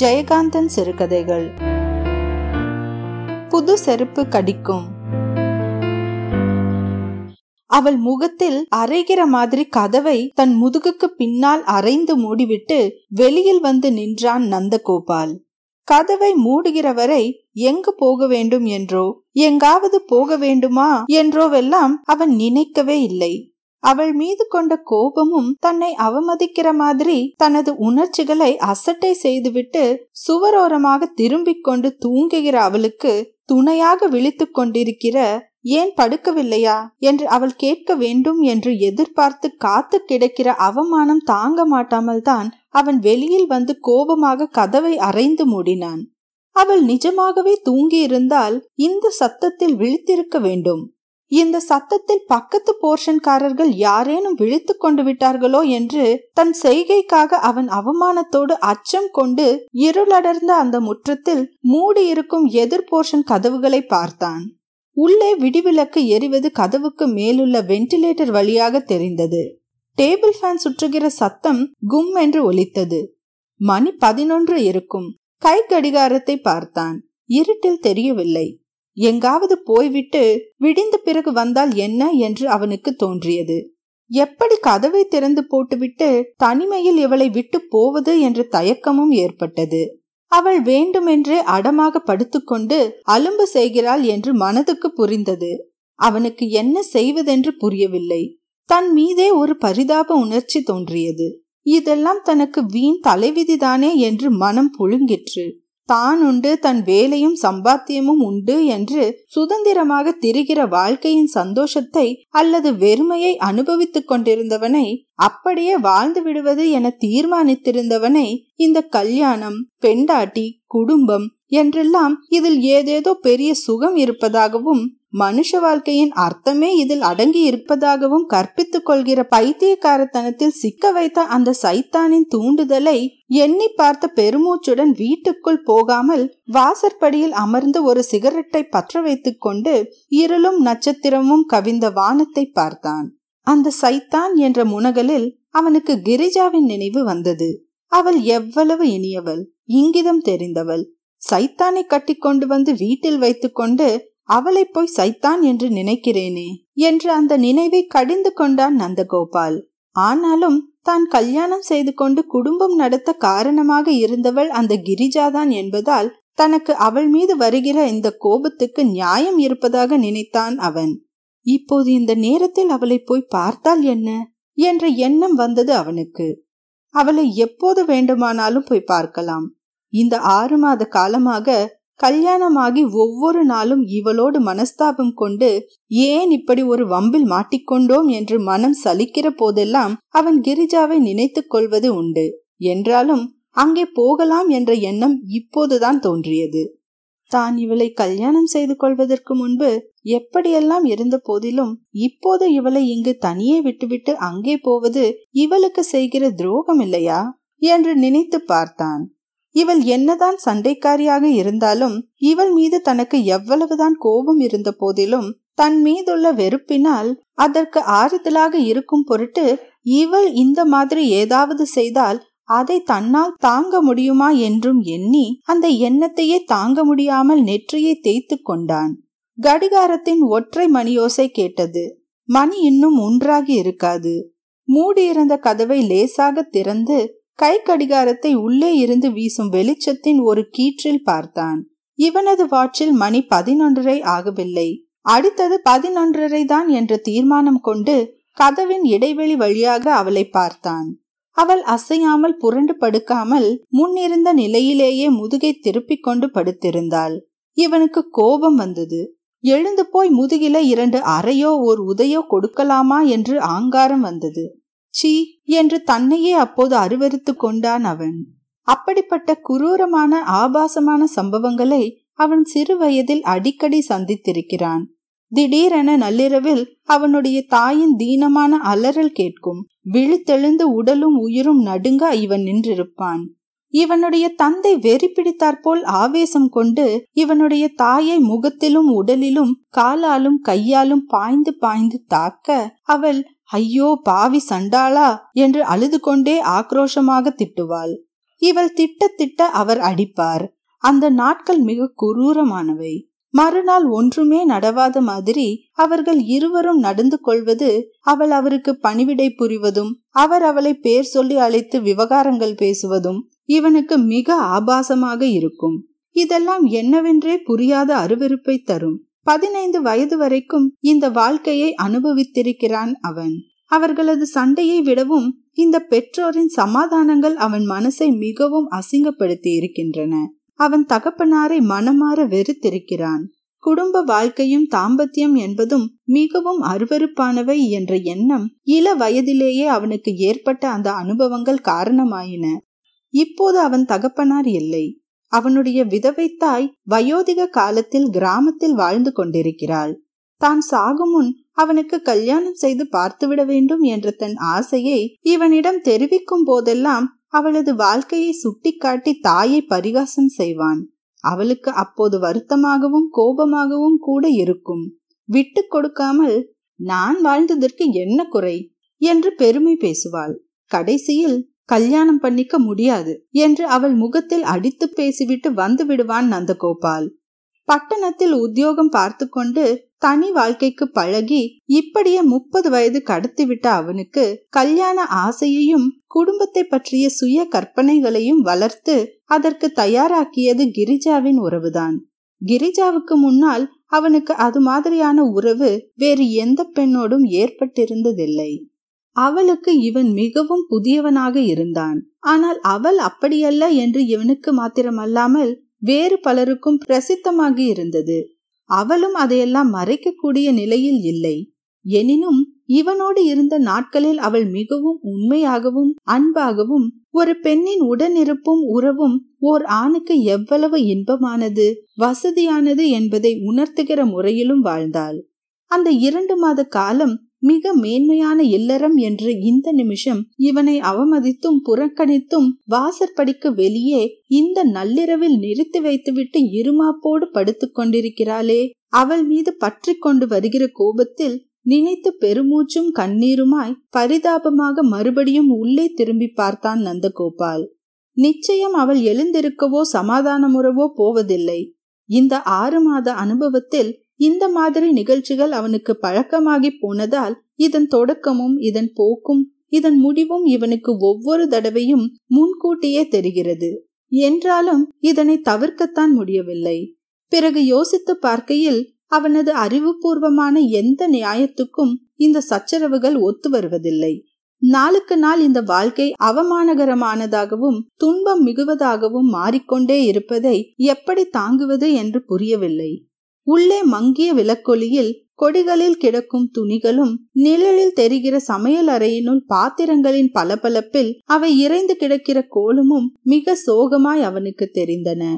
ஜெயகாந்தன் சிறுகதைகள். புது செருப்பு கடிக்கும். அவள் முகத்தில் அரைகிற மாதிரி கதவை தன் முதுகுக்கு பின்னால் அரைந்து மூடிவிட்டு வெளியில் வந்து நின்றான் நந்தகோபால். கதவை மூடுகிற வரை எங்கு போக வேண்டும் என்றோ எங்காவது போக வேண்டுமா என்றோவெல்லாம் அவன் நினைக்கவே இல்லை. அவள் மீது கொண்ட கோபமும் தன்னை அவமதிக்கிற மாதிரி தனது உணர்ச்சிகளை அசட்டை செய்துவிட்டு சுவரோரமாக திரும்பிக் கொண்டு தூங்குகிற அவளுக்கு துணையாக விழித்துக் கொண்டிருக்கிற ஏன் படுக்கவில்லையா என்று அவள் கேட்க வேண்டும் என்று எதிர்பார்த்து காத்து கிடக்கிற அவமானம் தாங்க மாட்டாமல் தான் அவன் வெளியில் வந்து கோபமாக கதவை அரைந்து மூடினான். அவள் நிஜமாகவே தூங்கியிருந்தால் இந்த சத்தத்தில் விழித்திருக்க வேண்டும். இந்த சத்தத்தில் பக்கத்து போர்ஷன்காரர்கள் யாரேனும் விழித்து கொண்டு விட்டார்களோ என்று தன் செய்கைக்காக அவன் அவமானத்தோடு அச்சம் கொண்டு இருளடர்ந்த அந்த முற்றத்தில் மூடியிருக்கும் எதிர் போர்ஷன் கதவுகளை பார்த்தான். உள்ளே விடிவிலக்கு எரிவது கதவுக்கு மேலுள்ள வென்டிலேட்டர் வழியாக தெரிந்தது. டேபிள் ஃபேன் சுற்றுகிற சத்தம் கும் என்று ஒலித்தது. மணி பதினொன்று இருக்கும். கை கடிகாரத்தை பார்த்தான். இருட்டில் தெரியவில்லை. எங்காவது போய்விட்டு விடிந்த பிறகு வந்தால் என்ன என்று அவனுக்கு தோன்றியது. எப்படி கதவை திறந்து போட்டுவிட்டு தனிமையில் இவளை விட்டு போவது என்ற தயக்கமும் ஏற்பட்டது. அவள் வேண்டுமென்றே அடமாக படுத்துக்கொண்டு அலும்பு செய்கிறாள் என்று மனதுக்கு புரிந்தது. அவனுக்கு என்ன செய்வதென்று புரியவில்லை. தன் மீதே ஒரு பரிதாப உணர்ச்சி தோன்றியது. இதெல்லாம் தனக்கு வீண் தலைவிதிதானே என்று மனம் புழுங்கிற்று. தான் உண்டு தன் வேலையும் சம்பாத்தியமும் உண்டு என்று சுதந்திரமாக திரிகிற வாழ்க்கையின் சந்தோஷத்தை அல்லது வெறுமையை அனுபவித்துக் கொண்டிருந்தவனை அப்படியே வாழ்ந்து விடுவது என தீர்மானித்திருந்தவனை இந்த கல்யாணம் பெண்டாட்டி குடும்பம் என்றெல்லாம் இதில் ஏதேதோ பெரிய சுகம் இருப்பதாகவும் மனுஷ வாழ்க்கையின் அர்த்தமே இதில் அடங்கி இருப்பதாகவும் கற்பித்துக் கொள்கிற பைத்தியக்காரத்தனத்தில் சிக்க வைத்த அந்த சைத்தானின் தூண்டுதலை எண்ணி பார்த்த பெருமூச்சுடன் வீட்டுக்குள் போகாமல் வாசற்படியில் அமர்ந்து ஒரு சிகரெட்டை பற்ற வைத்துக் கொண்டு இருளும் நட்சத்திரமும் கவிந்த வானத்தை பார்த்தான். அந்த சைத்தான் என்ற முனகலில் அவனுக்கு கிரிஜாவின் நினைவு வந்தது. அவள் எவ்வளவு இனியவள் இங்கிதம் தெரிந்தவள். சைத்தானை கட்டி கொண்டு வந்து வீட்டில் வைத்துக்கொண்டு அவளை போய் சைத்தான் என்று நினைக்கிறேனே என்று அந்த நினைவை கடிந்து கொண்டான் நந்தகோபால். ஆனாலும் தான் கல்யாணம் செய்து கொண்டு குடும்பம் நடத்த காரணமாக இருந்தவள் அந்த கிரிஜாதான் என்பதால் தனக்கு அவள் மீது வருகிற இந்த கோபத்துக்கு நியாயம் இருப்பதாக நினைத்தான் அவன். இப்போது இந்த நேரத்தில் அவளை போய் பார்த்தால் என்ன? என்ற எண்ணம் வந்தது அவனுக்கு. அவளை எப்போது வேண்டுமானாலும் போய் பார்க்கலாம். இந்த ஆறு மாத காலமாக கல்யாணமாகி ஒவ்வொரு நாளும் இவளோடு மனஸ்தாபம் கொண்டு ஏன் இப்படி ஒரு வம்பில் மாட்டிக்கொண்டோம் என்று மனம் சலிக்கிற போதெல்லாம் அவன் கிரிஜாவை நினைத்துக் கொள்வது உண்டு. என்றாலும் அங்கே போகலாம் என்ற எண்ணம் இப்போதுதான் தோன்றியது. தான் இவளை கல்யாணம் செய்து கொள்வதற்கு முன்பு எப்படியெல்லாம் இருந்த போதிலும் இப்போது இவளை இங்கு தனியே விட்டுவிட்டு அங்கே போவது இவளுக்கு செய்கிற துரோகம் இல்லையா என்று நினைத்து பார்த்தான். இவள் என்னதான் சண்டைக்காரியாக இருந்தாலும் இவள் மீது தனக்கு எவ்வளவுதான் கோபம் இருந்த போதிலும் தன் மீதுள்ள வெறுப்பினால் அதற்கு ஆறுதலாக இருக்கும் பொருட்டு இவள் இந்த மாதிரி ஏதாவது செய்தால் அதை தன்னால் தாங்க முடியுமா என்றும் எண்ணி அந்த எண்ணத்தையே தாங்க முடியாமல் நெற்றியை தேய்த்து கொண்டான். கடிகாரத்தின் ஒற்றை மணியோசை கேட்டது. மணி இன்னும் ஒன்றாகி இருக்காது. மூடியிருந்த கதவை லேசாக திறந்து கை கடிகாரத்தை உள்ளே இருந்து வீசும் வெளிச்சத்தின் ஒரு கீற்றில் பார்த்தான். இவனது வாட்சில் மணி பதினொன்றரை ஆகவில்லை. அடுத்தது பதினொன்றரை தான் என்ற தீர்மானம் கொண்டு கதவின் இடைவெளி வழியாக அவளை பார்த்தான். அவள் அசையாமல் புரண்டு படுக்காமல் முன்னிருந்த நிலையிலேயே முதுகை திருப்பிக் கொண்டு படுத்திருந்தாள். இவனுக்கு கோபம் வந்தது. எழுந்து போய் முதுகில இரண்டு அறையோ ஓர் உதையோ கொடுக்கலாமா என்று ஆங்காரம் வந்தது. சீ என்று தன்னையே அப்போது அருவறுத்து கொண்டான் அவன். அப்படிப்பட்ட குரூரமான ஆபாசமான சம்பவங்களை அவன் சிறு வயதில் அடிக்கடி சந்தித்திருக்கிறான். திடீரென நள்ளிரவில் அவனுடைய தாயின் தீனமான அலறல் கேட்கும். விழித்தெழுந்து உடலும் உயிரும் நடுங்க இவன் நின்றிருப்பான். இவனுடைய தந்தை வெறி பிடித்தாற்போல் ஆவேசம் கொண்டு இவனுடைய தாயை முகத்திலும் உடலிலும் காலாலும் கையாலும் பாய்ந்து பாய்ந்து தாக்க அவள் ஐயோ பாவி சண்டாளா என்று அழுது கொண்டே ஆக்ரோஷமாக திட்டுவாள். இவள் திட்ட திட்ட அவர் அடிப்பார். அந்த நாட்கள் மிக குரூரமானவை. மறுநாள் ஒன்றுமே நடவாத மாதிரி அவர்கள் இருவரும் நடந்து கொள்வது அவள் அவருக்கு பணிவிடை புரிவதும் அவர் அவளை பேர் சொல்லி அழைத்து விவகாரங்கள் பேசுவதும் இவனுக்கு மிக ஆபாசமாக இருக்கும். இதெல்லாம் என்னவென்றே புரியாத அருவருப்பை தரும். பதினைந்து வயது வரைக்கும் இந்த வாழ்க்கையை அனுபவித்திருக்கிறான் அவன். அவர்களது சண்டையை விடவும் இந்த பெற்றோரின் சமாதானங்கள் அவன் மனசை மிகவும் அசிங்கப்படுத்தி இருக்கின்றன அவன் தகப்பனாரை மனமாற வெறுத்திருக்கிறான். குடும்ப வாழ்க்கையும் தாம்பத்தியம் என்பதும் மிகவும் அருவறுப்பானவை என்ற எண்ணம் இள வயதிலேயே அவனுக்கு ஏற்பட்ட அந்த அனுபவங்கள் காரணமாயின. இப்போது அவன் தகப்பனார் இல்லை. அவனுடைய விதவை தாய் வயோதிக காலத்தில் கிராமத்தில் வாழ்ந்து கொண்டிருக்கிறாள். தான் சாகும் முன் அவனுக்கு கல்யாணம் செய்து பார்த்துவிட வேண்டும் என்ற தன் ஆசையை இவனிடம் தெரிவிக்கும் போதெல்லாம் அவளது வாழ்க்கையை சுட்டிக்காட்டி தாயை பரிகாசம் செய்வான். அவளுக்கு அப்போது வருத்தமாகவும் கோபமாகவும் கூட இருக்கும். விட்டு கொடுக்காமல் நான் வாழ்ந்ததற்கு என்ன குறை? என்று பெருமை பேசுவாள். கடைசியில் கல்யாணம் பண்ணிக்க முடியாது என்று அவள் முகத்தில் அடித்து பேசிவிட்டு வந்து விடுவான் நந்தகோபால். பட்டணத்தில் உத்தியோகம் பார்த்து கொண்டு தனி வாழ்க்கைக்கு பழகி இப்படியே முப்பது வயது கடத்திவிட்ட அவனுக்கு கல்யாண ஆசையையும் குடும்பத்தை பற்றிய சுய கற்பனைகளையும் வளர்த்து அதற்கு தயாராக்கியது கிரிஜாவின் உறவுதான். கிரிஜாவுக்கு முன்னால் அவனுக்கு அது மாதிரியான உறவு வேறு எந்த பெண்ணோடும் ஏற்பட்டிருந்ததில்லை. அவளுக்கு இவன் மிகவும் புதியவனாக இருந்தான். ஆனால் அவள் அப்படியல்ல என்று இவனுக்கு மாத்திரமல்லாமல் வேறு பலருக்கும் பிரசித்தமாகி இருந்தது. அவளும் அதையெல்லாம் மறைக்கக்கூடிய நிலையில் இல்லை. எனினும் இவனோடு இருந்த நாட்களில் அவள் மிகவும் உண்மையாகவும் அன்பாகவும் ஒரு பெண்ணின் உடனிருப்பும் உறவும் ஓர் ஆணுக்கு எவ்வளவு இன்பமானது வசதியானது என்பதை உணர்த்துகிற முறையிலும் வாழ்ந்தாள். அந்த இரண்டு மாத காலம் மிக மேன்மையான இல்லறம் என்று இந்த நிமிஷம் இவனை அவமதித்தும் புறக்கணித்தும் வாசற்படிக்கு வெளியே இந்த நள்ளிரவில் நிறுத்தி வைத்துவிட்டு இருமாப்போடு படுத்துக் கொண்டிருக்கிறாளே. அவள் மீது பற்றி கொண்டு வருகிற கோபத்தில் நினைத்து பெருமூச்சும் கண்ணீருமாய் பரிதாபமாக மறுபடியும் உள்ளே திரும்பி பார்த்தான் நந்தகோபால். நிச்சயம் அவள் எழுந்திருக்கவோ சமாதானமுறவோ போவதில்லை. இந்த ஆறு மாத அனுபவத்தில் இந்த மாதிரி நிகழ்ச்சிகள் அவனுக்கு பழக்கமாகி போனதால் இதன் தொடக்கமும் இதன் போக்கும் இதன் முடிவும் இவனுக்கு ஒவ்வொரு தடவையும் முன்கூட்டியே தெரிகிறது. என்றாலும் இதனை தவிர்க்கத்தான் முடியவில்லை. பிறகு யோசித்து பார்க்கையில் அவனது அறிவுபூர்வமான எந்த நியாயத்துக்கும் இந்த சச்சரவுகள் ஒத்து வருவதில்லை. நாளுக்கு நாள் இந்த வாழ்க்கை அவமானகரமானதாகவும் துன்பம் மிகுவதாகவும் மாறிக்கொண்டே இருப்பதை எப்படி தாங்குவது என்று புரியவில்லை. உள்ளே மங்கிய விளக்கொலியில் கொடிகளில் கிடக்கும் துணிகளும் நிழலில் தெரிகிற சமையல் அறையினுள் பாத்திரங்களின் பளபளப்பில் அவை இறைந்து கிடக்கிற கோலமும் மிக சோகமாய் அவனுக்கு தெரிந்தன.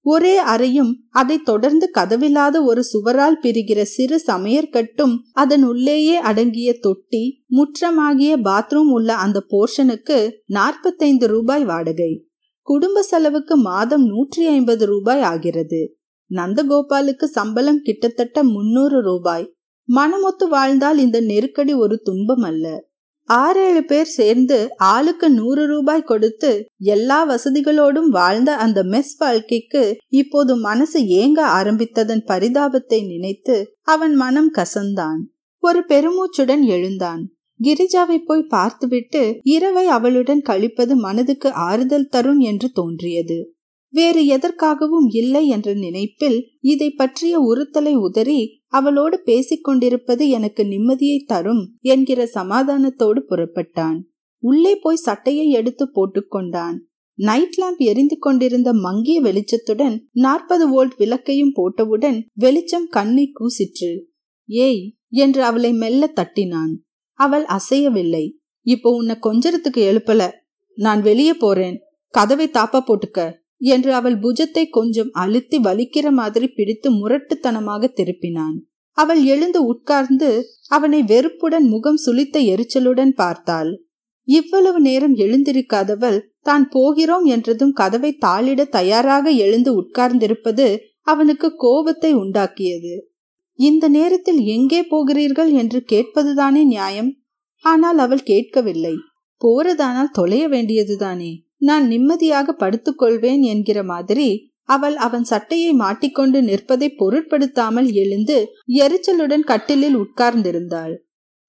ஒரே அறையும் அதை தொடர்ந்து கதவில்லாத ஒரு சுவரால் பிரிகிற சிறு சமையற்கட்டும் அதன் உள்ளேயே அடங்கிய தொட்டி முற்றமாகிய பாத்ரூம் உள்ள அந்த போர்ஷனுக்கு நாற்பத்தைந்து ரூபாய் வாடகை. குடும்ப செலவுக்கு மாதம் நூற்றி ஐம்பது ரூபாய் ஆகிறது. நந்தகோபாலுக்கு சம்பளம் கிட்டத்தட்ட முன்னூறு ரூபாய். மனமொத்து வாழ்ந்தால் இந்த நெருக்கடி ஒரு துன்பம் அல்ல. ஆறேழு பேர் சேர்ந்து ஆளுக்கு நூறு ரூபாய் கொடுத்து எல்லா வசதிகளோடும் வாழ்ந்த அந்த மெஸ் வாழ்க்கைக்கு இப்போது மனசு ஏங்க ஆரம்பித்ததன் பரிதாபத்தை நினைத்து அவன் மனம் கசந்தான். ஒரு பெருமூச்சுடன் எழுந்தான். கிரிஜாவை போய் பார்த்துவிட்டு இரவை அவளுடன் கழிப்பது மனதுக்கு ஆறுதல் தரும் என்று தோன்றியது. வேறு எதற்காகவும் இல்லை என்ற நினைப்பில் இதை பற்றிய உறுத்தலை உதறி அவளோடு பேசிக் கொண்டிருப்பது எனக்கு நிம்மதியை தரும் என்கிற சமாதானத்தோடு புறப்பட்டான். உள்ளே போய் சட்டையை எடுத்து போட்டுக்கொண்டான் நைட் லேம்ப் எரிந்து கொண்டிருந்த மங்கிய வெளிச்சத்துடன் நாற்பது வோல்ட் விளக்கையும் போட்டவுடன் வெளிச்சம் கண்ணை கூசிற்று. ஏய்! என்று அவளை மெல்ல தட்டினான். அவள் அசையவில்லை. இப்போ உன்னை கொஞ்சரத்துக்கு எழுப்பல. நான் வெளியே போறேன். கதவை தாப்பா போட்டுக்க. என்று அவள் புஜத்தை கொஞ்சம் அழுத்தி வலிக்கிற மாதிரி பிடித்து முரட்டுத்தனமாக திருப்பினான். அவள் எழுந்து உட்கார்ந்து அவனை வெறுப்புடன் முகம் சுளித்த எரிச்சலுடன் பார்த்தாள். இவ்வளவு நேரம் எழுந்திருக்காதவள் தான் போகிறோம் என்றதும் கதவை தாளிட தயாராக எழுந்து உட்கார்ந்திருப்பது அவனுக்கு கோபத்தை உண்டாக்கியது. இந்த நேரத்தில் எங்கே போகிறீர்கள் என்று கேட்பதுதானே நியாயம். ஆனால் அவள் கேட்கவில்லை. போறதானால் தொலைய வேண்டியதுதானே. நான் நிம்மதியாக படுத்துக்கொள்வேன் என்கிற மாதிரி அவள் அவன் சட்டையை மாட்டிக்கொண்டு நிற்பதை பொருட்படுத்தாமல் எழுந்து எரிச்சலுடன் கட்டிலில் உட்கார்ந்திருந்தாள்.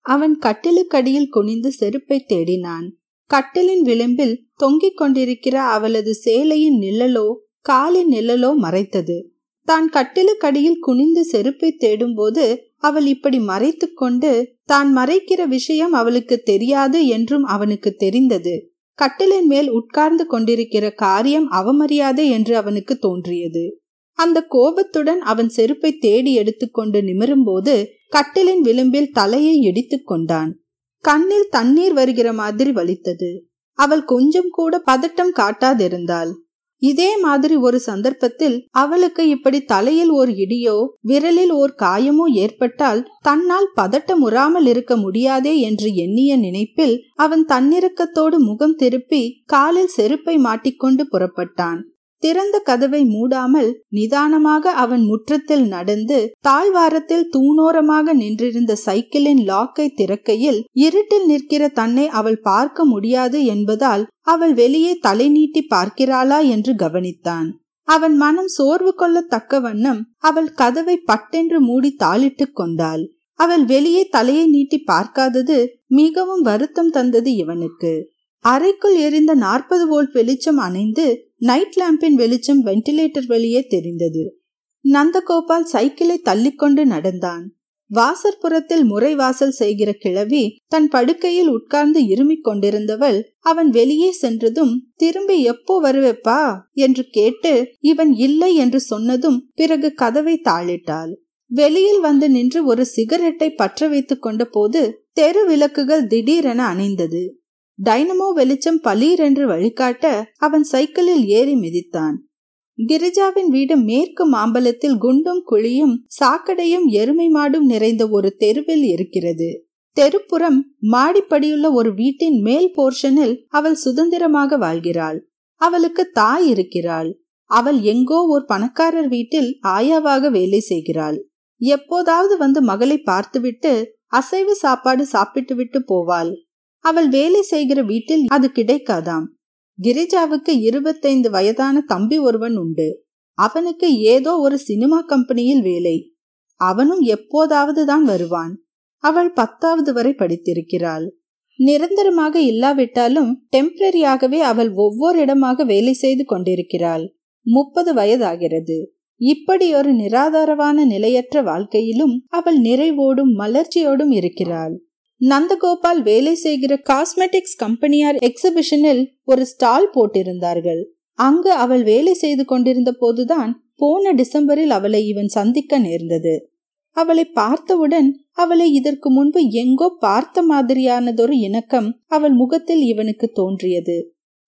அவன் கட்டிலுக்கடியில் குனிந்து செருப்பை தேடினான். கட்டிலின் விளிம்பில் தொங்கிக் கொண்டிருக்கிற அவளது சேலையின் நிழலோ காலின் நிழலோ மறைத்தது. தான் கட்டிலுக்கடியில் குனிந்து செருப்பை தேடும்போது அவள் இப்படி மறைத்து கொண்டு தான் மறைக்கிற விஷயம் அவளுக்கு தெரியாது என்றும் அவனுக்கு தெரிந்தது. கட்டிலின் மேல் உட்கார்ந்து கொண்டிருக்கிற காரியம் அவமரியாதை என்று அவனுக்கு தோன்றியது. அந்த கோபத்துடன் அவன் செருப்பை தேடி எடுத்துக்கொண்டு நிமிரும்போது கட்டிலின் விளிம்பில் தலையை இடித்துக் கொண்டான். கண்ணில் தண்ணீர் வருகிற மாதிரி வலித்தது. அவள் கொஞ்சம் கூட பதட்டம் காட்டாதிருந்தாள். இதே மாதிரி ஒரு சந்தர்ப்பத்தில் அவளுக்கு இப்படி தலையில் ஓர் இடியோ விரலில் ஓர் காயமோ ஏற்பட்டால் தன்னால் பதட்டமுறாமல் இருக்க முடியாதே என்று எண்ணிய நினைப்பில் அவன் தன்னிறக்கத்தோடு முகம் திருப்பி காலில் செருப்பை மாட்டிக்கொண்டு புறப்பட்டான். திறந்த கதவை மூடாமல் நிதானமாக அவன் முற்றத்தில் நடந்து தாழ்வாரத்தில் தூணோரமாக நின்றிருந்த சைக்கிளின் லாக்கை திறக்கையில் இருட்டில் நிற்கிற தன்னை அவள் பார்க்க முடியாது என்பதால் அவள் வெளியே தலை நீட்டி பார்க்கிறாளா என்று கவனித்தான். அவன் மனம் சோர்வு கொள்ளத்தக்க வண்ணம் அவள் கதவை பட்டென்று மூடி தாளிட்டுக் கொண்டாள். அவள் வெளியே தலையை நீட்டி பார்க்காதது மிகவும் வருத்தம் தந்தது இவனுக்கு. அறைக்குள் எரிந்த நாற்பது வோல்ட் வெளிச்சம் அணைந்து நைட் லேம்பின் வெளிச்சம் வென்டிலேட்டர் வழியே தெரிந்தது. நந்தகோபால் சைக்கிளை தள்ளிக்கொண்டு நடந்தான். வாசற்புறத்தில் முறை வாசல் செய்கிற கிழவி தன் படுக்கையில் உட்கார்ந்து இருமிக் கொண்டிருந்தவள் அவன் வெளியே சென்றதும் திரும்பி எப்போ வருவேப்பா? என்று கேட்டு இவன் இல்லை என்று சொன்னதும் பிறகு கதவை தாளிட்டாள். வெளியில் வந்து நின்று ஒரு சிகரெட்டை பற்ற வைத்துக் கொண்ட போது தெரு விளக்குகள் திடீரென அணைந்தது. டைனமோ வெளிச்சம் பலீரென்று வழிகாட்ட அவன் சைக்கிளில் ஏறி மிதித்தான். கிரிஜாவின் வீடு மேற்கு மாம்பலத்தில் குண்டும் குழியும் சாக்கடையும் எருமை மாடும் நிறைந்த ஒரு தெருவில் இருக்கிறது. தெருப்புறம் மாடிப்படியுள்ள ஒரு வீட்டின் மேல் போர்ஷனில் அவள் சுதந்திரமாக வாழ்கிறாள். அவளுக்கு தாய் இருக்கிறாள். அவள் எங்கோ ஒரு பணக்காரர் வீட்டில் ஆயாவாக வேலை செய்கிறாள். எப்போதாவது வந்து மகளை பார்த்துவிட்டு அசைவு சாப்பாடு சாப்பிட்டு விட்டு போவாள். அவள் வேலை செய்கிற வீட்டில் அது கிடைக்காதாம். கிரிஜாவுக்கு இருபத்தைந்து வயதான தம்பி ஒருவன் உண்டு. அவனுக்கு ஏதோ ஒரு சினிமா கம்பெனியில் வேலை. அவனும் எப்போதாவது தான் வருவான். அவள் பத்தாவது வரை படித்திருக்கிறாள். நிரந்தரமாக இல்லாவிட்டாலும் டெம்பரரியாகவே அவள் ஒவ்வொரு இடமாக வேலை செய்து கொண்டிருக்கிறாள். முப்பது வயதாகிறது. இப்படி ஒரு நிராதாரமான நிலையற்ற வாழ்க்கையிலும் அவள் நிறைவோடும் மலர்ச்சியோடும் இருக்கிறாள். நந்தகோபால் வேலை செய்கிற காஸ்மெட்டிக்ஸ் கம்பெனியார் எக்ஸிபிஷனில் ஒரு ஸ்டால் போட்டிருந்தார்கள். அங்கு அவள் வேலை செய்து கொண்டிருந்த போதுதான் போன டிசம்பரில் அவளை இவன் சந்திக்க நேர்ந்தது. அவளை பார்த்தவுடன் அவளை இதற்கு முன்பு எங்கோ பார்த்த மாதிரியானதொரு இணக்கம் அவள் முகத்தில் இவனுக்கு தோன்றியது.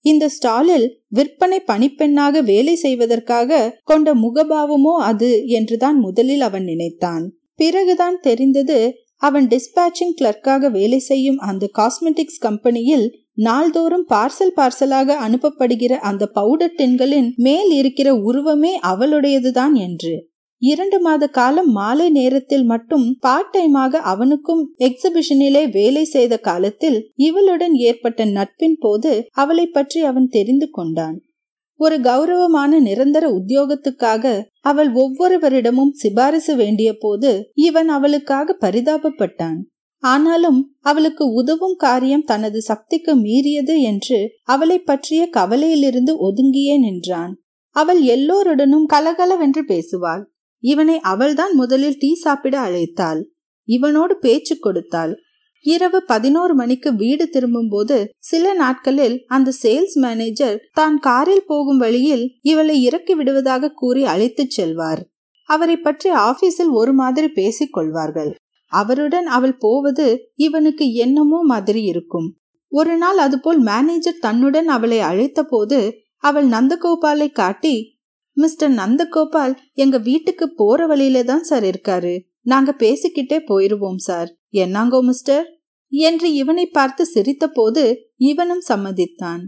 இந்த ஸ்டாலில் விற்பனை பணிப்பெண்ணாக வேலை செய்வதற்காக கொண்ட முகபாவமோ அது என்றுதான் முதலில் அவன் நினைத்தான். பிறகுதான் தெரிந்தது அவன் டிஸ்பேச்சிங் கிளர்க்காக வேலை செய்யும் அந்த காஸ்மெட்டிக்ஸ் கம்பெனியில் நாள்தோறும் பார்சல் பார்சலாக அனுப்பப்படுகிற அந்த பவுடர் டின்களின் மேல் இருக்கிற உருவமே அவளுடையதுதான் என்று. இரண்டு மாத காலம் மாலை நேரத்தில் மட்டும் பார்ட் டைமாக அவனுக்கும் எக்ஸிபிஷனிலே வேலை செய்த காலத்தில் இவளுடன் ஏற்பட்ட நட்பின் போது அவளை பற்றி அவன் தெரிந்து கொண்டான். ஒரு கௌரவமான நிரந்தர உத்தியோகத்துக்காக அவள் ஒவ்வொருவரிடமும் சிபாரிசு வேண்டிய போது இவன் அவளுக்காக பரிதாபப்பட்டான். ஆனாலும் அவளுக்கு உதவும் காரியம் தனது சக்திக்கு மீறியது என்று அவளை பற்றிய கவலையிலிருந்து ஒதுங்கியே நின்றான். அவள் எல்லோருடனும் கலகலவென்று பேசுவாள். இவனை அவள்தான் முதலில் டீ சாப்பிட அழைத்தாள். இவனோடு பேச்சு கொடுத்தாள். இரவு பதினோரு மணிக்கு வீடு திரும்பும்போது சில நாட்களில் அந்த சேல்ஸ் மேனேஜர் தான் காரில் போகும் வழியில் இவளை இறக்கி விடுவதாக கூறி அழைத்துச் செல்வார். அவரை பற்றி ஆபீஸில் ஒரு மாதிரி பேசிக் கொள்வார்கள். அவருடன் அவள் போவது இவனுக்கு என்னமோ மாதிரி இருக்கும். ஒரு நாள் அதுபோல் மேனேஜர் தன்னுடன் அவளை அழைத்த போது அவள் நந்தகோபாலை காட்டி மிஸ்டர் நந்தகோபால் எங்க வீட்டுக்கு போற வழியில தான் சார் இருக்காரு. நாங்க பேசிக்கிட்டே போயிருவோம் சார். என்னாங்கோ மிஸ்டர்? என்று இவனை பார்த்து சிரித்தபோது இவனும் சம்மதித்தான்.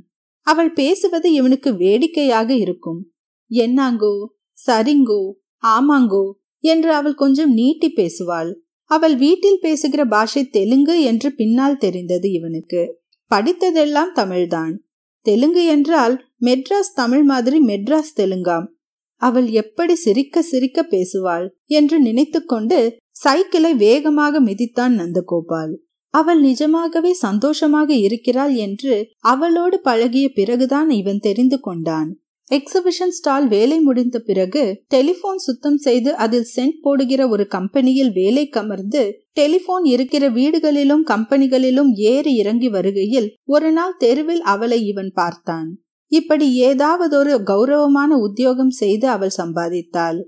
அவள் பேசுவது இவனுக்கு வேடிக்கையாக இருக்கும். என்னாங்கோ சரிங்கோ ஆமாங்கோ என்று அவள் கொஞ்சம் நீட்டி பேசுவாள். அவள் வீட்டில் பேசுகிற பாஷை தெலுங்கு என்று பின்னால் தெரிந்தது இவனுக்கு. படித்ததெல்லாம் தமிழ்தான். தெலுங்கு என்றால் மெட்ராஸ் தமிழ் மாதிரி மெட்ராஸ் தெலுங்காம். அவள் எப்படி சிரிக்க சிரிக்க பேசுவாள் என்று நினைத்துக்கொண்டு சைக்கிளை வேகமாக மிதித்தான் நந்தகோபால். அவள் நிஜமாகவே சந்தோஷமாக இருக்கிறாள் என்று அவளோடு பழகிய பிறகுதான் இவன் தெரிந்து கொண்டான். எக்ஸிபிஷன் ஸ்டால் வேலை முடிந்த பிறகு டெலிபோன் சுத்தம் செய்து அதில் சென்ட் போடுகிற ஒரு கம்பெனியில் வேலை கமர்ந்து டெலிபோன் இருக்கிற வீடுகளிலும் கம்பெனிகளிலும் ஏறி இறங்கி வருகையில் ஒரு நாள் தெருவில் அவளை இவன் பார்த்தான். இப்படி ஏதாவது ஒரு கௌரவமான உத்தியோகம் செய்து அவள் சம்பாதித்தாள்.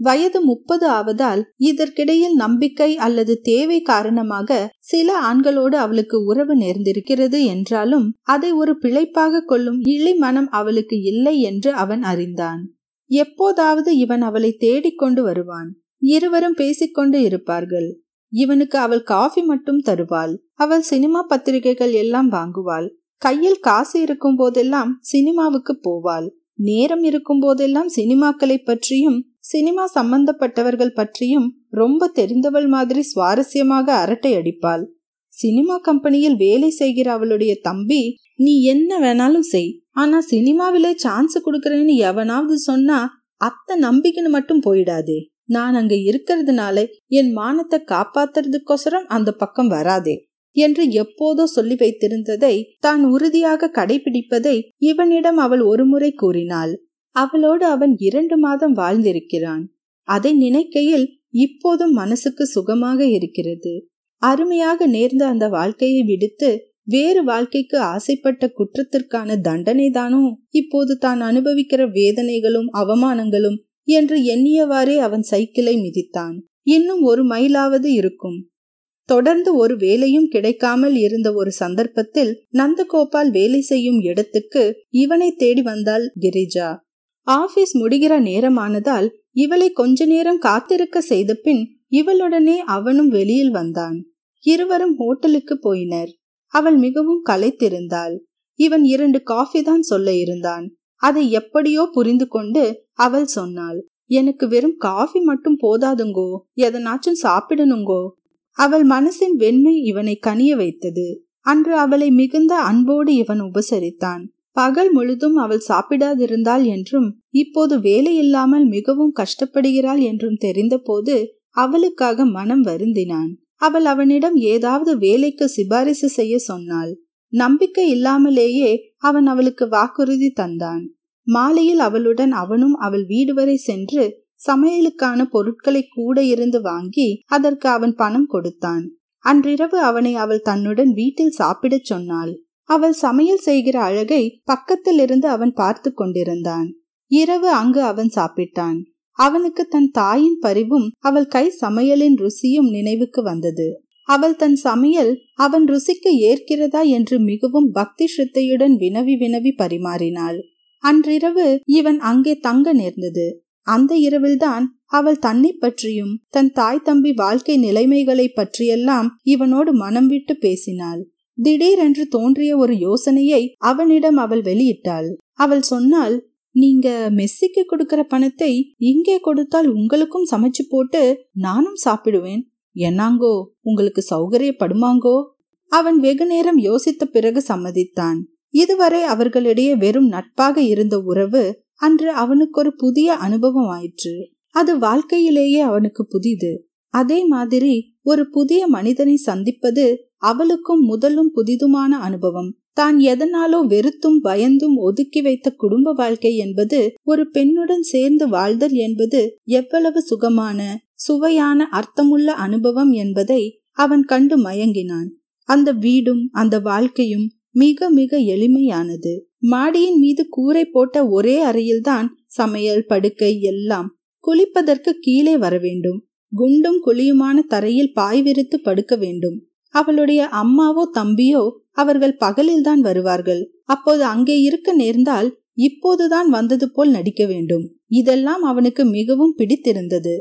வயது முப்பது ஆவதால் இதற்கிடையில் நம்பிக்கை அல்லது தேவை காரணமாக சில ஆண்களோடு அவளுக்கு உறவு நேர்ந்திருக்கிறது என்றாலும் அதை ஒரு பிழைப்பாக கொள்ளும் இழி மனம் அவளுக்கு இல்லை என்று அவன் அறிந்தான். எப்போதாவது இவன் அவளை தேடிக்கொண்டு வருவான். இருவரும் பேசிக்கொண்டு இருப்பார்கள். இவனுக்கு அவள் காஃபி மட்டும் தருவாள். அவள் சினிமா பத்திரிகைகள் எல்லாம் வாங்குவாள். கையில் காசு இருக்கும் போதெல்லாம் சினிமாவுக்கு போவாள். நேரம் இருக்கும் போதெல்லாம் சினிமாக்களை பற்றியும் சினிமா சம்பந்தப்பட்டவர்கள் பற்றியும் ரொம்ப தெரிந்தவள் மாதிரி சுவாரஸ்யமாக அரட்டை அடிப்பாள். சினிமா கம்பெனியில் வேலை செய்கிற அவளுடைய தம்பி நீ என்ன வேணாலும் செய். ஆனா சினிமாவிலே சான்ஸ் கொடுக்கறேன்னு எவனாவது சொன்னா அத்த நம்பிக்கைன்னு மட்டும் போயிடாதே. நான் அங்க இருக்கிறதுனால என் மானத்தை காப்பாத்துறதுக்கோசரம் அந்த பக்கம் வராதே. என்று எப்போதோ சொல்லி வைத்திருந்ததை தான் உறுதியாக கடைபிடிப்பதை இவனிடம் அவள் ஒருமுறை கூறினாள். அவளோடு அவன் இரண்டு மாதம் வாழ்ந்திருக்கிறான். அதை நினைக்கையில் இப்போதும் மனசுக்கு சுகமாக இருக்கிறது. அருமையாக நேர்ந்த அந்த வாழ்க்கையை விடுத்து வேறு வாழ்க்கைக்கு ஆசைப்பட்ட குற்றத்திற்கான தண்டனை தானோ இப்போது தான் அனுபவிக்கிற வேதனைகளும் அவமானங்களும் என்று எண்ணியவாறே அவன் சைக்கிளை மிதித்தான். இன்னும் ஒரு மைலாவது இருக்கும். தொடர்ந்து ஒரு வேலையும் கிடைக்காமல் இருந்த ஒரு சந்தர்ப்பத்தில் நந்தகோபால் வேலை செய்யும் இடத்துக்கு இவனை தேடி வந்தாள் கிரிஜா. ஆபீஸ் முடிகிற நேரமானதால் இவளை கொஞ்ச நேரம் காத்திருக்க செய்த பின் இவளுடனே அவனும் வெளியில் வந்தான். இருவரும் ஹோட்டலுக்கு போயினர். அவள் மிகவும் களைத்திருந்தாள். இவன் இரண்டு காஃபி தான் சொல்ல இருந்தான். அதை எப்படியோ புரிந்து கொண்டு அவள் சொன்னாள். எனக்கு வெறும் காஃபி மட்டும் போதாதுங்கோ. எதனாச்சும் சாப்பிடணுங்கோ. அவள் மனசின் வெண்மை இவனை கனிய வைத்தது. அன்று அவளை மிகுந்த அன்போடு இவன் உபசரித்தான். பகல் முழுதும் அவள் சாப்பிடாதிருந்தாள் என்றும் இப்போது வேலை இல்லாமல் மிகவும் கஷ்டப்படுகிறாள் என்றும் தெரிந்தபோது அவளுக்காக மனம் வருந்தினான். அவள் அவனிடம் ஏதாவது வேலைக்கு சிபாரிசு செய்ய சொன்னாள். நம்பிக்கை இல்லாமலேயே அவன் அவளுக்கு வாக்குறுதி தந்தான். மாலையில் அவளுடன் அவனும் அவள் வீடு வரை சென்று சமையலுக்கான பொருட்களை கூட இருந்து வாங்கி அதற்கு அவன் பணம் கொடுத்தான். அன்றிரவு அவனை அவள் தன்னுடன் வீட்டில் சாப்பிடச் சொன்னாள். அவள் சமையல் செய்கிற அழகை பக்கத்தில் இருந்து அவன் பார்த்து கொண்டிருந்தான். இரவு அங்கு அவன் சாப்பிட்டான். அவனுக்கு தன் தாயின் பரிவும் அவள் கை சமையலின் ருசியும் நினைவுக்கு வந்தது. அவள் தன் சமையல் அவன் ருசிக்கு ஏற்கிறதா என்று மிகவும் பக்தி ஸ்ரத்தையுடன் வினவி வினவி பரிமாறினாள். அன்றிரவு இவன் அங்கே தங்க நேர்ந்தது. அந்த இரவில்தான் அவள் தன்னை பற்றியும் தன் தாய் தம்பி வாழ்க்கை நிலைமைகளை பற்றியெல்லாம் இவனோடு மனம் விட்டு பேசினாள். திடீரென்று தோன்றிய ஒரு யோசனையை அவனிடம் அவள் வெளியிட்டாள். அவள் சொன்னால் நீங்க மெஸ்ஸிக்கு கொடுக்கற பணத்தை இங்கே கொடுத்தால் உங்களுக்கும் சமைச்சு போட்டு நானும் சாப்பிடுவேன். என்னாங்கோ உங்களுக்கு சௌகரியப்படுமாங்கோ? அவன் வெகு நேரம் யோசித்த பிறகு சம்மதித்தான். இதுவரை அவர்களிடையே வெறும் நட்பாக இருந்த உறவு அன்று அவனுக்கு ஒரு புதிய அனுபவம் ஆயிற்று அது வாழ்க்கையிலேயே அவனுக்கு புதிது. அதே மாதிரி ஒரு புதிய மனிதனை சந்திப்பது அவளுக்கும் முதலும் புதிதுமான அனுபவம். தான் எதனாலோ வெறுத்தும் பயந்தும் ஒதுக்கி வைத்த குடும்ப வாழ்க்கை என்பது ஒரு பெண்ணுடன் சேர்ந்து வாழ்தல் என்பது எவ்வளவு சுகமான சுவையான அர்த்தமுள்ள அனுபவம் என்பதை அவன் கண்டு மயங்கினான். அந்த வீடும் அந்த வாழ்க்கையும் மிக மிக எளிமையானது. மாடியின் மீது கூரை போட்ட ஒரே அறையில்தான் சமையல் படுக்கை எல்லாம் குளிப்பதற்கு கீழே வர வேண்டும். குண்டும் குழியுமான தரையில் பாய் விரித்து படுக்க வேண்டும். அவளுடைய அம்மாவோ தம்பியோ அவர்கள் பகலில்தான் வருவார்கள். அப்போது அங்கே இருக்க நேர்ந்தால் இப்போதுதான் வந்தது போல் நடிக்க வேண்டும். இதெல்லாம் அவனுக்கு மிகவும் பிடித்திருந்தது.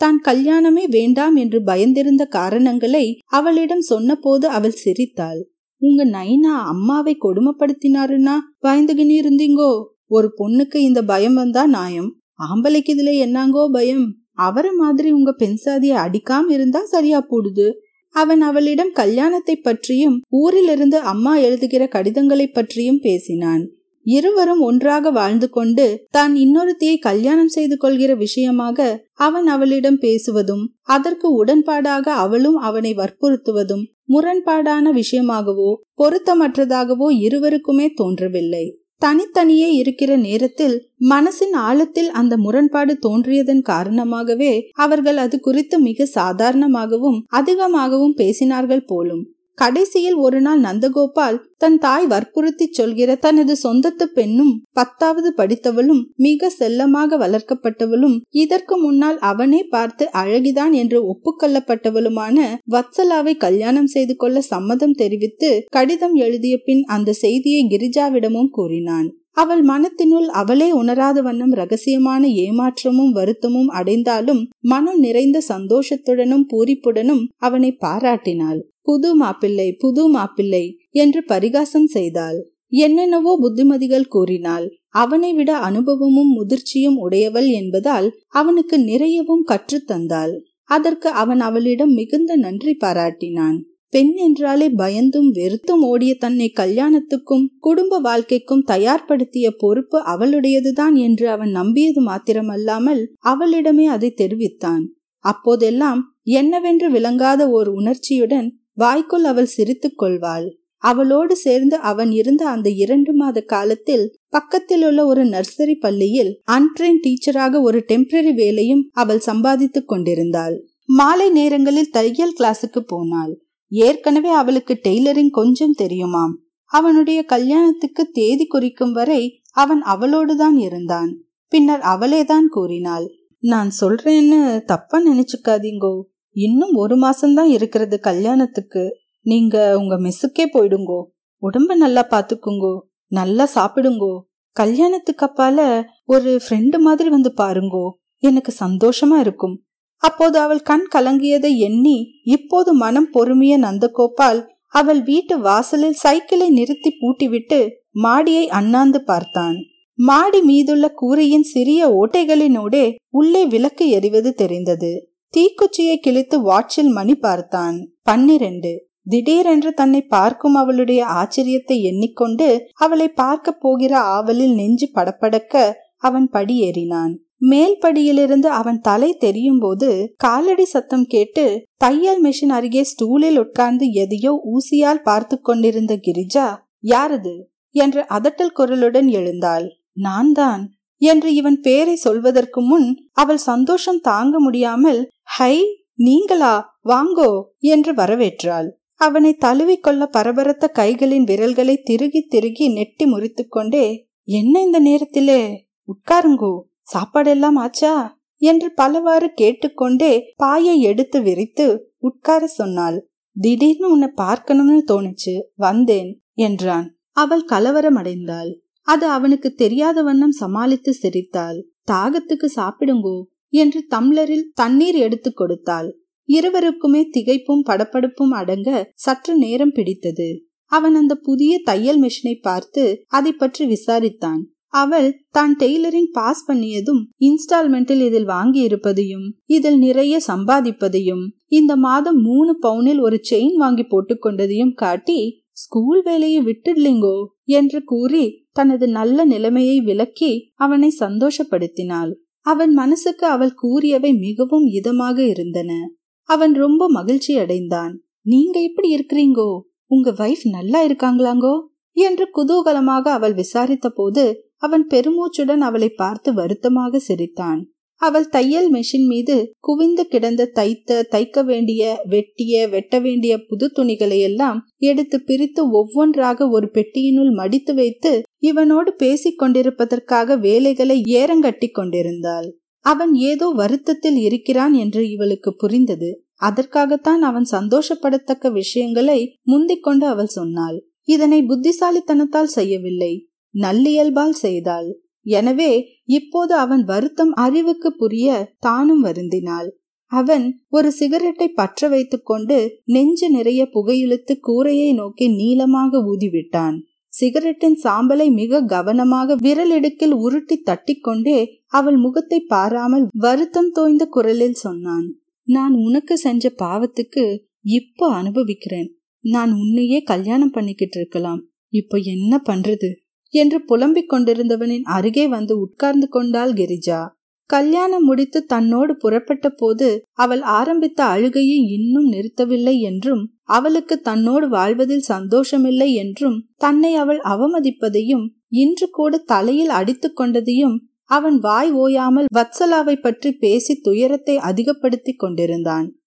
தான் கல்யாணமே வேண்டாம் என்று பயந்திருந்த காரணங்களை அவளிடம் சொன்னபோது அவள் சிரித்தாள். உங்க நைனா அம்மாவை கொடுமைப்படுத்தினாருன்னா பயந்துகின்னு இருந்தீங்கோ ஒரு பொண்ணுக்கு இந்த பயம் வந்தா நியாயம் ஆம்பளைக்கு இதுல என்னங்கோ பயம். அவரை மாதிரி உங்க பெண்சாதிய அடிக்காம இருந்தா சரியா போடுது. அவன் அவளிடம் கல்யாணத்தை பற்றியும் ஊரிலிருந்து அம்மா எழுதுகிற கடிதங்களை பற்றியும் பேசினான். இருவரும் ஒன்றாக வாழ்ந்து கொண்டு தான் இன்னொருத்தியை கல்யாணம் செய்து கொள்கிற விஷயமாக அவன் அவளிடம் பேசுவதும் அதற்கு உடன்பாடாக அவளும் அவனை வற்புறுத்துவதும் முரண்பாடான விஷயமாகவோ பொருத்தமற்றதாகவோ இருவருக்குமே தோன்றவில்லை. தனித்தனியே இருக்கிற நேரத்தில் மனசின் ஆழத்தில் அந்த முரண்பாடு தோன்றியதன் காரணமாகவே அவர்கள் அது குறித்து மிக சாதாரணமாகவும் அதிகமாகவும் பேசினார்கள் போலும். கடைசியில் ஒரு நாள் நந்தகோபால் தன் தாய் வற்புறுத்தி சொல்கிற தனது சொந்தத்து பெண்ணும் பத்தாவது படித்தவளும் மிக செல்லமாக வளர்க்கப்பட்டவளும் இதற்கு முன்னால் அவனே பார்த்து அழகிதான் என்று ஒப்புக்கொள்ளப்பட்டவளுமான வத்சலாவை கல்யாணம் செய்து கொள்ள சம்மதம் தெரிவித்து கடிதம் எழுதிய பின் அந்த செய்தியை கிரிஜாவிடமும் கூறினான். அவள் மனத்தினுள் அவளே உணராத வண்ணம் ரகசியமான ஏமாற்றமும் வருத்தமும் அடைந்தாலும் மனம் நிறைந்த சந்தோஷத்துடனும் பூரிப்புடனும் அவனை பாராட்டினாள். புது மாப்பிள்ளை புது மாப்பிள்ளை என்று பரிகாசம் செய்தாள். என்னென்னவோ புத்திமதிகள் கூறினாள். அவனை விட அனுபவமும் முதிர்ச்சியும் உடையவள் என்பதால் அவனுக்கு நிறையவும் கற்றுத்தந்தாள் அதற்கு அவன் அவளிடம் மிகுந்த நன்றி பாராட்டினான். பெண் என்றாலே பயந்தும் வெறுத்தும் ஓடிய தன்னை கல்யாணத்துக்கும் குடும்ப வாழ்க்கைக்கும் தயார்படுத்திய பொறுப்பு அவளுடையதுதான் என்று அவன் நம்பியது மாத்திரமல்லாமல் அவளிடமே அதை தெரிவித்தான். அப்போதெல்லாம் என்னவென்று விளங்காத ஓர் உணர்ச்சியுடன் வாய்க்குள் அவள் சிரித்துக் கொள்வாள் அவளோடு சேர்ந்து அவன் இருந்த அந்த இரண்டு மாத காலத்தில் பக்கத்தில் உள்ள ஒரு நர்சரி பள்ளியில் அன்ட்ரெயின் டீச்சராக ஒரு டெம்பரரி வேலையும் அவள் சம்பாதித்துக் கொண்டிருந்தாள். மாலை நேரங்களில் தையல் கிளாஸுக்கு போனாள். ஏற்கனவே அவளுக்கு டெய்லரிங் கொஞ்சம் தெரியுமாம். அவனுடைய கல்யாணத்துக்கு தேதி குறிக்கும் வரை அவன் அவளோடுதான் இருந்தான். பின்னர் அவளேதான் கூறினாள். நான் சொல்றேன்னு தப்பா நினைச்சுக்காதீங்கோ. இன்னும் ஒரு மாசம்தான் இருக்கிறது கல்யாணத்துக்கு. நீங்க உங்க மெஸ்ஸுக்கே போயிடுங்கோ. உடம்ப நல்லா பாத்துக்குங்கோ. நல்லா சாப்பிடுங்கோ. கல்யாணத்துக்கு அப்பால ஒரு ஃப்ரெண்டு மாதிரி வந்து பாருங்கோ. எனக்கு சந்தோஷமா இருக்கும். அப்போது அவள் கண் கலங்கியதை எண்ணி இப்போது மனம் பொறுமிய நந்தகோபால் அவள் வீட்டு வாசலில் சைக்கிளை நிறுத்தி பூட்டிவிட்டு மாடியை அண்ணாந்து பார்த்தான். மாடி மீதுள்ள கூரையின் சிறிய ஓட்டைகளினோடே உள்ளே விளக்கு எரிவது தெரிந்தது. தீக்குச்சியை கிழித்து வாட்சில் மணி பார்த்தான். பன்னிரண்டு. திடீரென்று தன்னை பார்க்கும் அவளுடைய ஆச்சரியத்தை எண்ணிக்கொண்டு அவளை பார்க்க போகிற ஆவலில் நெஞ்சு படப்படக்க அவன் படி ஏறினான். மேல் படியிலிருந்து அவன் தலை தெரியும் போது காலடி சத்தம் கேட்டு தையல் மிஷின் அருகே ஸ்டூலில் உட்கார்ந்து எதையோ ஊசியால் பார்த்து கொண்டிருந்த கிரிஜா யாரது என்று அதட்டல் குரலுடன் எழுந்தாள். நான் தான் என்று இவன் பேரை சொல்வதற்கு முன் அவள் சந்தோஷம் தாங்க முடியாமல் ஹை நீங்களா? வாங்கோ! என்று வரவேற்றாள். அவனை தழுவிக்கொள்ள பரபரத்த கைகளின் விரல்களை திருகி திருகி நெட்டி முறித்து கொண்டே என்ன இந்த நேரத்திலே? உட்காருங்கோ. சாப்பாடெல்லாம் ஆச்சா? என்று பலவாறு கேட்டுக்கொண்டே பாயை எடுத்து விரித்து உட்கார சொன்னாள். திடீர்னு உன்னை பார்க்கணும்னு தோணுச்சு. வந்தேன் என்றான். அவள் கலவரம் அடைந்தாள் அது அவனுக்கு தெரியாத வண்ணம் சமாளித்து சிரித்தாள். தாகத்துக்கு சாப்பிடுங்கோ என்று தம்ளரில் தண்ணீர் எடுத்து கொடுத்தாள். இருவருக்குமே திகைப்பும் படப்படுப்பும் அடங்க சற்று நேரம் பிடித்தது. அவன் அந்த புதிய தையல் மிஷினை பார்த்து அதை பற்றி விசாரித்தான். அவள் தான் டெய்லரிங் பாஸ் பண்ணியதும் இன்ஸ்டால்மெண்டில் இதில் வாங்கி இருப்பதையும் இதில் நிறைய சம்பாதிப்பதையும் இந்த மாதம் மூணு பவுனில் ஒரு செயின் வாங்கி போட்டுக்கொண்டதையும் காட்டி ஸ்கூல் வேலையை விட்டுடலிங்கோ? என்று கூறி தனது நல்ல நிலைமையை விளக்கி அவனை சந்தோஷப்படுத்தினாள். அவன் மனசுக்கு அவள் கூறியவை மிகவும் இதமாக இருந்தன. அவன் ரொம்ப மகிழ்ச்சி அடைந்தான். நீங்க எப்படி இருக்கிறீங்கோ? உங்க வைஃப் நல்லா இருக்காங்களாங்கோ? என்று குதூகலமாக அவள் விசாரித்த போது அவன் பெருமூச்சுடன் அவளை பார்த்து வருத்தமாக சிரித்தான். அவள் தையல் மெஷின் மீது குவிந்து கிடந்த தைத்த தைக்க வேண்டிய வெட்டிய வெட்ட வேண்டிய புது துணிகளை எல்லாம் எடுத்து பிரித்து ஒவ்வொன்றாக ஒரு பெட்டியினுள் மடித்து வைத்து இவனோடு பேசிக் கொண்டிருப்பதற்காக வேலைகளை ஏறங்கட்டி கொண்டிருந்தாள். அவன் ஏதோ வருத்தத்தில் இருக்கிறான் என்று இவளுக்கு புரிந்தது. அதற்காகத்தான் அவன் சந்தோஷப்படத்தக்க விஷயங்களை முந்திக் கொண்டு அவள் சொன்னாள். இதனை புத்திசாலித்தனத்தால் செய்யவில்லை. நல்லியல்பால் செய்தாள். எனவே இப்போது அவன் வருத்தம் அறிவுக்கு புரிய தானும் வருந்தினாள். அவன் ஒரு சிகரெட்டை பற்ற வைத்துக் கொண்டு நெஞ்சு நிறைய புகையிழுத்து கூரையை நோக்கி நீளமாக ஊதிவிட்டான். சிகரெட்டின் சாம்பலை மிக கவனமாக விரலிடுக்கில் உருட்டி தட்டிக்கொண்டே அவள் முகத்தை பாராமல் வருத்தம் தோய்ந்த குரலில் சொன்னான் நான் உனக்கு செஞ்ச பாவத்துக்கு இப்போ அனுபவிக்கிறேன். நான் உன்னையே கல்யாணம் பண்ணிக்கிட்டு இருக்கலாம் இப்போ என்ன பண்றது? என்று புலம்பிக் கொண்டிருந்தவனின் அருகே வந்து உட்கார்ந்து கொண்டாள் கிரிஜா. கல்யாணம் முடித்து தன்னோடு புறப்பட்ட போது அவள் ஆரம்பித்த அழுகையை இன்னும் நிறுத்தவில்லை என்றும் அவளுக்கு தன்னோடு வாழ்வதில் சந்தோஷமில்லை என்றும் தன்னை அவள் அவமதிப்பதையும் இன்று கூட தலையில் அடித்துக் கொண்டதையும் அவன் வாய் ஓயாமல் வத்சலாவை பற்றி பேசி துயரத்தை அதிகப்படுத்திக் கொண்டிருந்தான்.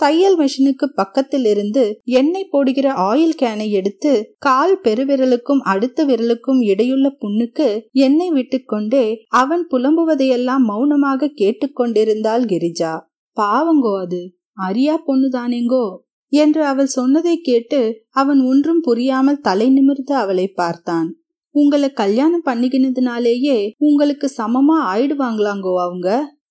தையல் மிஷினுக்கு பக்கத்தில் இருந்து எண்ணெய் போடுகிற ஆயில் கேனை எடுத்து கால் பெருவிரலுக்கும் அடுத்த விரலுக்கும் இடையுள்ள புண்ணுக்கு எண்ணெய் விட்டுக்கொண்டே அவன் புலம்புவதையெல்லாம் மௌனமாக கேட்டுக்கொண்டிருந்தாள் கிரிஜா. பாவங்கோ அது. அரியா பொண்ணுதானேங்கோ? என்று அவள் சொன்னதை கேட்டு அவன் ஒன்றும் புரியாமல் தலை நிமிர்ந்து அவளை பார்த்தான். உங்களை கல்யாணம் பண்ணிக்கினதுனாலேயே உங்களுக்கு சமமா ஆயிடுவாங்களாங்கோ அவங்க?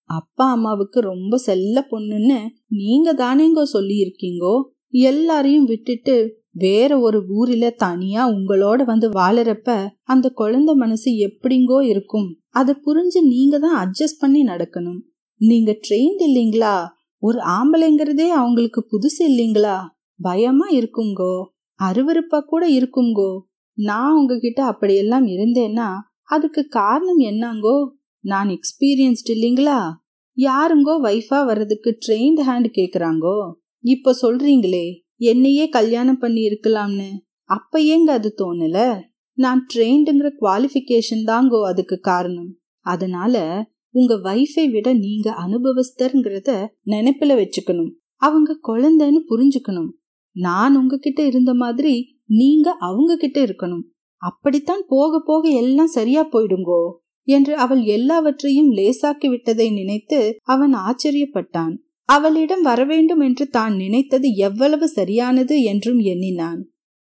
அப்பா அம்மாவுக்கு ரொம்ப செல்ல பொண்ணுன்னு நீங்க தானேங்கோ சொல்லியிருக்கீங்கோ? எல்லாரையும் விட்டுட்டு வேற ஒரு ஊரில தனியா உங்களோட வந்து வாழறப்ப அந்த குழந்தை மனசு எப்படிங்கோ இருக்கும். அதை புரிஞ்சு நீங்க தான் அட்ஜஸ்ட் பண்ணி நடக்கணும். நீங்க ட்ரெயின்ட் இல்லைங்களா? ஒரு ஆம்பளைங்கிறதே அவங்களுக்கு புதுசு இல்லைங்களா? பயமா இருக்குங்கோ. அருவருப்பா கூட இருக்குங்கோ. நான் உங்ககிட்ட அப்படியெல்லாம் இருந்தேன்னா அதுக்கு காரணம் என்னங்கோ? நான் எக்ஸ்பீரியன்ஸ்ட் இல்லைங்களா? யாருங்கோ வைஃபா வர்றதுக்கு ட்ரெயின்ட் ஹேண்ட் கேட்குறாங்கோ இப்போ சொல்றீங்களே என்னையே கல்யாணம் பண்ணி இருக்கலாம்னு. அப்ப ஏங்க அது தோணல? நான் ட்ரெயின்டுங்கிற குவாலிஃபிகேஷன் தாங்கோ அதுக்கு காரணம். அதனால உங்க வைஃபை விட நீங்க அனுபவஸ்தர்ங்கிறத நினைப்புல வச்சுக்கணும். அவங்க குழந்தைன்னு புரிஞ்சுக்கணும். நான் உங்ககிட்ட இருந்த மாதிரி நீங்க அவங்க கிட்ட இருக்கணும். அப்படித்தான் போக போக எல்லாம் சரியா போயிடுங்கோ. என்று அவள் எல்லாவற்றையும் லேசாக்கி விட்டதை நினைத்து அவன் ஆச்சரியப்பட்டான். அவளிடம் வரவேண்டும் என்று தான் நினைத்தது எவ்வளவு சரியானது என்றும் எண்ணினான்.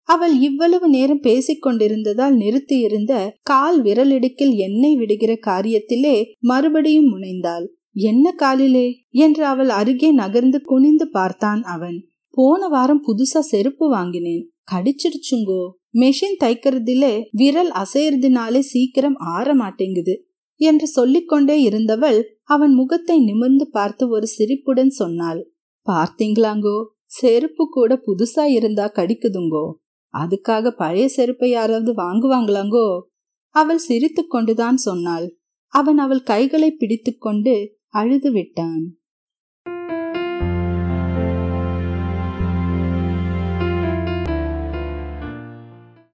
அவள் இவ்வளவு நேரம் பேசிக் கொண்டிருந்ததால் நிறுத்தியிருந்த கால் விரலிடுக்கில் எண்ணெய் விடுகிற காரியத்திலே மறுபடியும் முனைந்தாள். என்ன காலிலே? என்று அவள் அருகே நகர்ந்து குனிந்து பார்த்தான் அவன். போன வாரம் புதுசா செருப்பு வாங்கினேன். கடிச்சிடுச்சுங்கோ. மெஷின் தைக்கிறதுலே விரல் அசையறதுனாலே சீக்கிரம் ஆற மாட்டேங்குது என்று சொல்லிக்கொண்டே இருந்தவள் அவன் முகத்தை நிமிர்ந்து பார்த்து ஒரு சிரிப்புடன் சொன்னாள். பார்த்தீங்களாங்கோ? செருப்பு கூட புதுசா இருந்தா கடிக்குதுங்கோ? அதுக்காக பழைய செருப்பை யாராவது வாங்குவாங்களாங்கோ? அவள் சிரித்து கொண்டுதான் சொன்னாள். அவன் அவள் கைகளை பிடித்துக்கொண்டு அழுது விட்டான்.